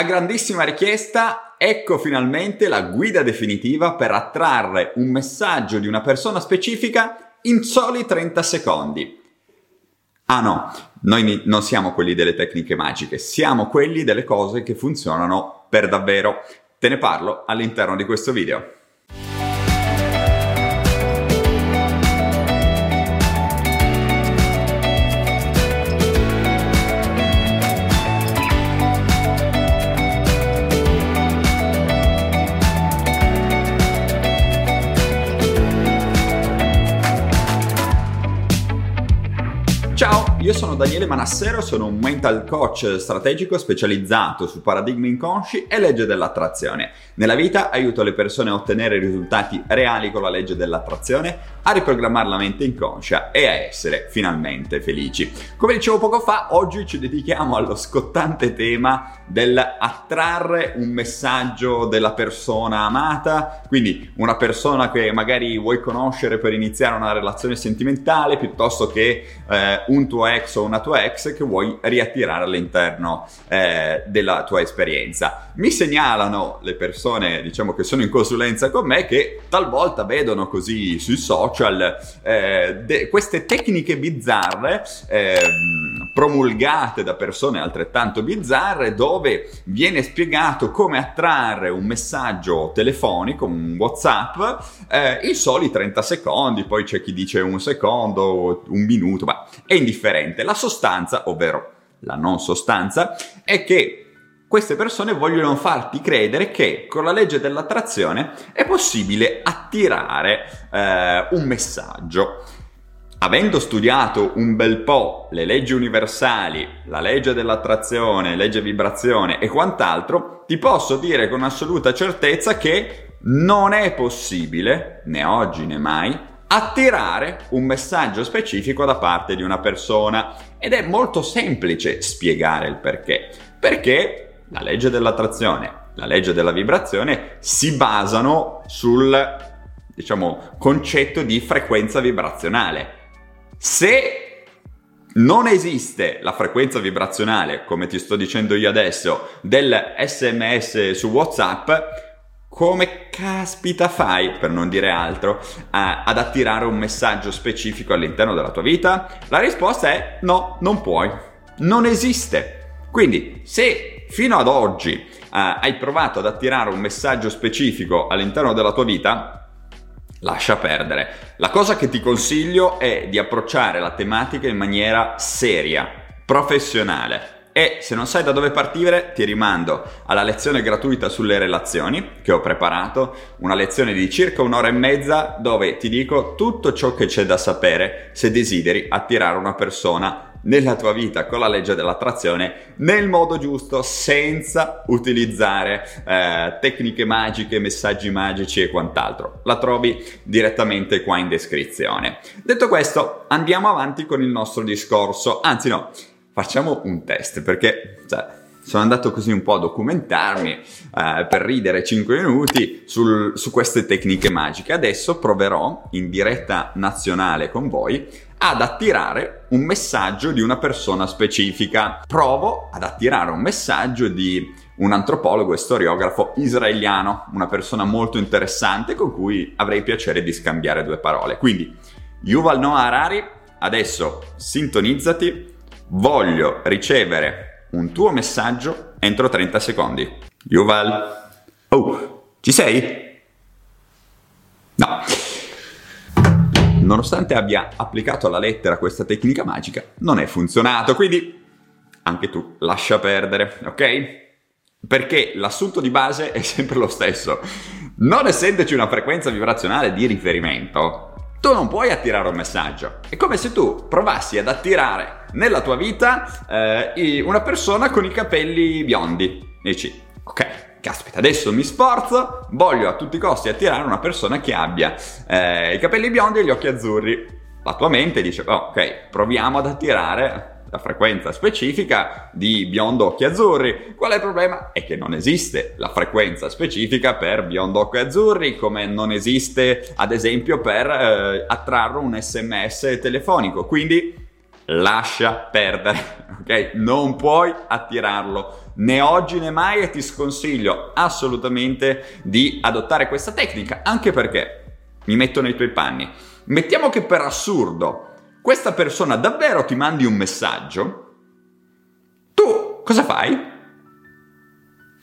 A grandissima richiesta, ecco finalmente la guida definitiva per attrarre un messaggio di una persona specifica in soli 30 secondi. Ah no, noi non siamo quelli delle tecniche magiche, siamo quelli delle cose che funzionano per davvero. Te ne parlo all'interno di questo video. Io sono Daniele Manassero, sono un mental coach strategico specializzato su paradigmi inconsci e legge dell'attrazione. Nella vita aiuto le persone a ottenere risultati reali con la legge dell'attrazione, a riprogrammare la mente inconscia e a essere finalmente felici. Come dicevo poco fa, oggi ci dedichiamo allo scottante tema dell'attrarre un messaggio della persona amata, quindi una persona che magari vuoi conoscere per iniziare una relazione sentimentale piuttosto che eh, un tuo ex o una tua ex che vuoi riattirare all'interno eh, della tua esperienza. Mi segnalano le persone, diciamo che sono in consulenza con me, che talvolta vedono così sui social eh, de- queste tecniche bizzarre ehm, promulgate da persone altrettanto bizzarre dove viene spiegato come attrarre un messaggio telefonico, un WhatsApp, eh, in soli 30 secondi, poi c'è chi dice un secondo, un minuto, ma è indifferente. La sostanza, ovvero la non sostanza, è che queste persone vogliono farti credere che con la legge dell'attrazione è possibile attirare eh, un messaggio. Avendo studiato un bel po' le leggi universali, la legge dell'attrazione, legge vibrazione e quant'altro, ti posso dire con assoluta certezza che non è possibile, né oggi né mai, attirare un messaggio specifico da parte di una persona. Ed è molto semplice spiegare il perché. Perché la legge dell'attrazione, la legge della vibrazione si basano sul, diciamo, concetto di frequenza vibrazionale se non esiste la frequenza vibrazionale, come ti sto dicendo io adesso, del SMS su WhatsApp, come caspita fai, per non dire altro, a, ad attirare un messaggio specifico all'interno della tua vita? La risposta è no, non puoi. Non esiste. Quindi, se fino ad oggi uh, hai provato ad attirare un messaggio specifico all'interno della tua vita, lascia perdere. La cosa che ti consiglio è di approcciare la tematica in maniera seria, professionale. E se non sai da dove partire, ti rimando alla lezione gratuita sulle relazioni che ho preparato, una lezione di circa un'ora e mezza dove ti dico tutto ciò che c'è da sapere se desideri attirare una persona nella tua vita con la legge dell'attrazione nel modo giusto senza utilizzare eh, tecniche magiche, messaggi magici e quant'altro. La trovi direttamente qua in descrizione. Detto questo, andiamo avanti con il nostro discorso. Anzi no, facciamo un test perché... Cioè, sono andato così un po' a documentarmi eh, per ridere 5 minuti sul, su queste tecniche magiche. Adesso proverò in diretta nazionale con voi ad attirare un messaggio di una persona specifica. Provo ad attirare un messaggio di un antropologo e storiografo israeliano, una persona molto interessante con cui avrei piacere di scambiare due parole. Quindi, Yuval Noah Harari, adesso sintonizzati, voglio ricevere un tuo messaggio entro 30 secondi. Yuval, oh, ci sei? No. Nonostante abbia applicato alla lettera questa tecnica magica, non è funzionato, quindi anche tu lascia perdere, ok? Perché l'assunto di base è sempre lo stesso. Non essendoci una frequenza vibrazionale di riferimento, tu non puoi attirare un messaggio. È come se tu provassi ad attirare nella tua vita eh, una persona con i capelli biondi. Dici, ok, caspita, adesso mi sforzo, voglio a tutti i costi attirare una persona che abbia eh, i capelli biondi e gli occhi azzurri. La tua mente dice, oh, ok, proviamo ad attirare la frequenza specifica di biondo occhi azzurri. Qual è il problema? È che non esiste la frequenza specifica per biondo occhi azzurri, come non esiste ad esempio per eh, attrarre un sms telefonico. Quindi lascia perdere, ok? Non puoi attirarlo né oggi né mai e ti sconsiglio assolutamente di adottare questa tecnica, anche perché mi metto nei tuoi panni. Mettiamo che per assurdo questa persona davvero ti mandi un messaggio, tu cosa fai?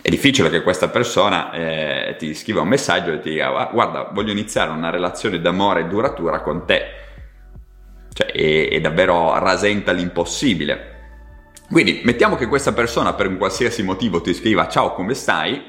È difficile che questa persona eh, ti scriva un messaggio e ti dica guarda voglio iniziare una relazione d'amore duratura con te. Cioè, è, è davvero rasenta l'impossibile. Quindi mettiamo che questa persona per un qualsiasi motivo ti scriva ciao come stai,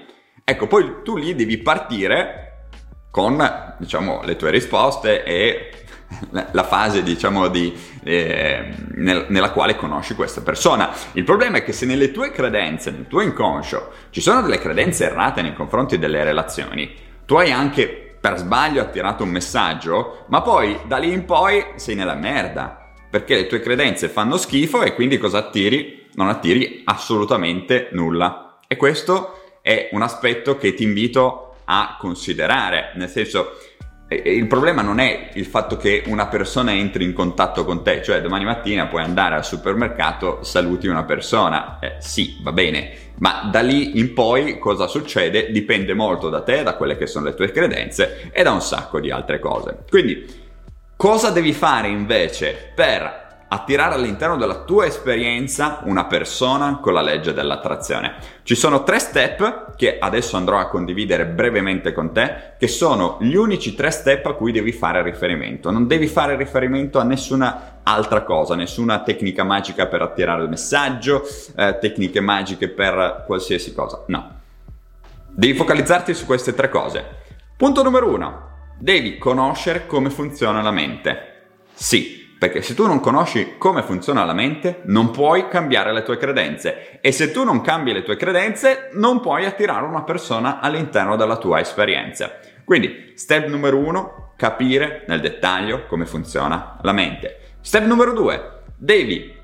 ecco poi tu lì devi partire con diciamo, le tue risposte e la fase diciamo di, eh, nel, nella quale conosci questa persona. Il problema è che se nelle tue credenze, nel tuo inconscio, ci sono delle credenze errate nei confronti delle relazioni, tu hai anche per sbaglio attirato un messaggio, ma poi da lì in poi sei nella merda. Perché le tue credenze fanno schifo e quindi cosa attiri? Non attiri assolutamente nulla. E questo è un aspetto che ti invito a considerare, nel senso il problema non è il fatto che una persona entri in contatto con te, cioè domani mattina puoi andare al supermercato, saluti una persona, eh, sì, va bene, ma da lì in poi cosa succede? Dipende molto da te, da quelle che sono le tue credenze e da un sacco di altre cose. Quindi, cosa devi fare invece per attirare all'interno della tua esperienza una persona con la legge dell'attrazione. Ci sono tre step che adesso andrò a condividere brevemente con te, che sono gli unici tre step a cui devi fare riferimento. Non devi fare riferimento a nessuna altra cosa, nessuna tecnica magica per attirare il messaggio, eh, tecniche magiche per qualsiasi cosa. No. Devi focalizzarti su queste tre cose. Punto numero uno. Devi conoscere come funziona la mente. Sì, perché se tu non conosci come funziona la mente, non puoi cambiare le tue credenze. E se tu non cambi le tue credenze, non puoi attirare una persona all'interno della tua esperienza. Quindi, step numero uno, capire nel dettaglio come funziona la mente. Step numero due, devi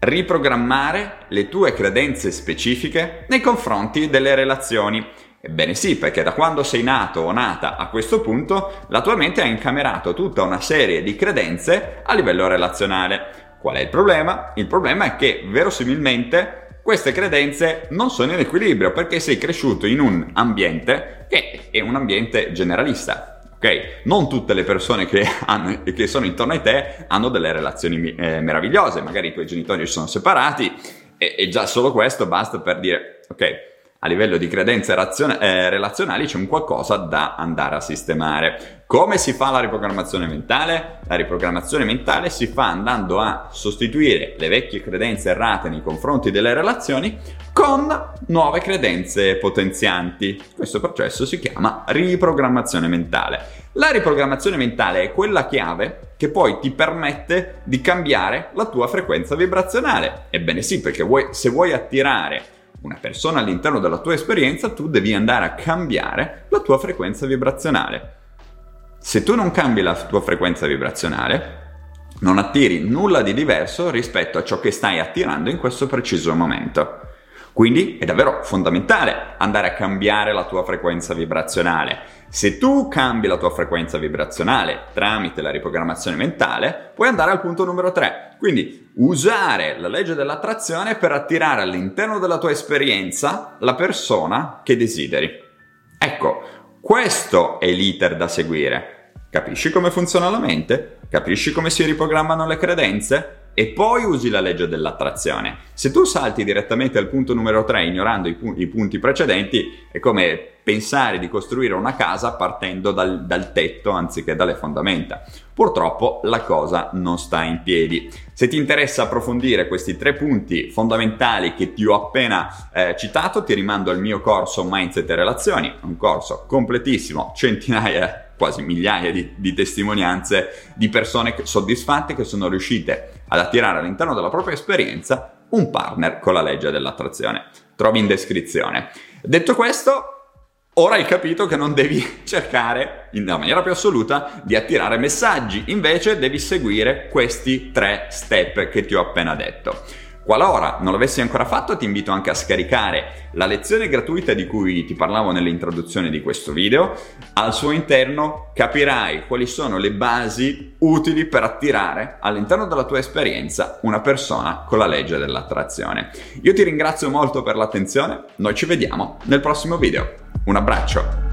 riprogrammare le tue credenze specifiche nei confronti delle relazioni. Ebbene sì, perché da quando sei nato o nata a questo punto, la tua mente ha incamerato tutta una serie di credenze a livello relazionale. Qual è il problema? Il problema è che verosimilmente queste credenze non sono in equilibrio perché sei cresciuto in un ambiente che è un ambiente generalista. Ok? Non tutte le persone che, hanno, che sono intorno a te hanno delle relazioni eh, meravigliose, magari i tuoi genitori sono separati e, e già solo questo basta per dire ok, a livello di credenze razion- eh, relazionali c'è un qualcosa da andare a sistemare. Come si fa la riprogrammazione mentale? La riprogrammazione mentale si fa andando a sostituire le vecchie credenze errate nei confronti delle relazioni con nuove credenze potenzianti. Questo processo si chiama riprogrammazione mentale. La riprogrammazione mentale è quella chiave che poi ti permette di cambiare la tua frequenza vibrazionale. Ebbene sì, perché vuoi, se vuoi attirare una persona all'interno della tua esperienza, tu devi andare a cambiare la tua frequenza vibrazionale. Se tu non cambi la tua frequenza vibrazionale, non attiri nulla di diverso rispetto a ciò che stai attirando in questo preciso momento. Quindi è davvero fondamentale andare a cambiare la tua frequenza vibrazionale. Se tu cambi la tua frequenza vibrazionale tramite la riprogrammazione mentale, puoi andare al punto numero 3. Quindi usare la legge dell'attrazione per attirare all'interno della tua esperienza la persona che desideri. Ecco, questo è l'iter da seguire. Capisci come funziona la mente? Capisci come si riprogrammano le credenze? E poi usi la legge dell'attrazione. Se tu salti direttamente al punto numero 3 ignorando i, pu- i punti precedenti, è come pensare di costruire una casa partendo dal, dal, tetto anziché dalle fondamenta. Purtroppo la cosa non sta in piedi. Se ti interessa approfondire questi tre punti fondamentali che ti ho appena eh, citato, ti rimando al mio corso Mindset e Relazioni, un corso completissimo, centinaia quasi migliaia di, di testimonianze di persone soddisfatte che sono riuscite ad attirare all'interno della propria esperienza un partner con la legge dell'attrazione. Trovi in descrizione. Detto questo, Ora hai capito che non devi cercare in maniera più assoluta di attirare messaggi, invece devi seguire questi tre step che ti ho appena detto. Qualora non l'avessi ancora fatto, ti invito anche a scaricare la lezione gratuita di cui ti parlavo nell'introduzione di questo video. Al suo interno capirai quali sono le basi utili per attirare all'interno della tua esperienza una persona con la legge dell'attrazione. Io ti ringrazio molto per l'attenzione, noi ci vediamo nel prossimo video. Un abbraccio!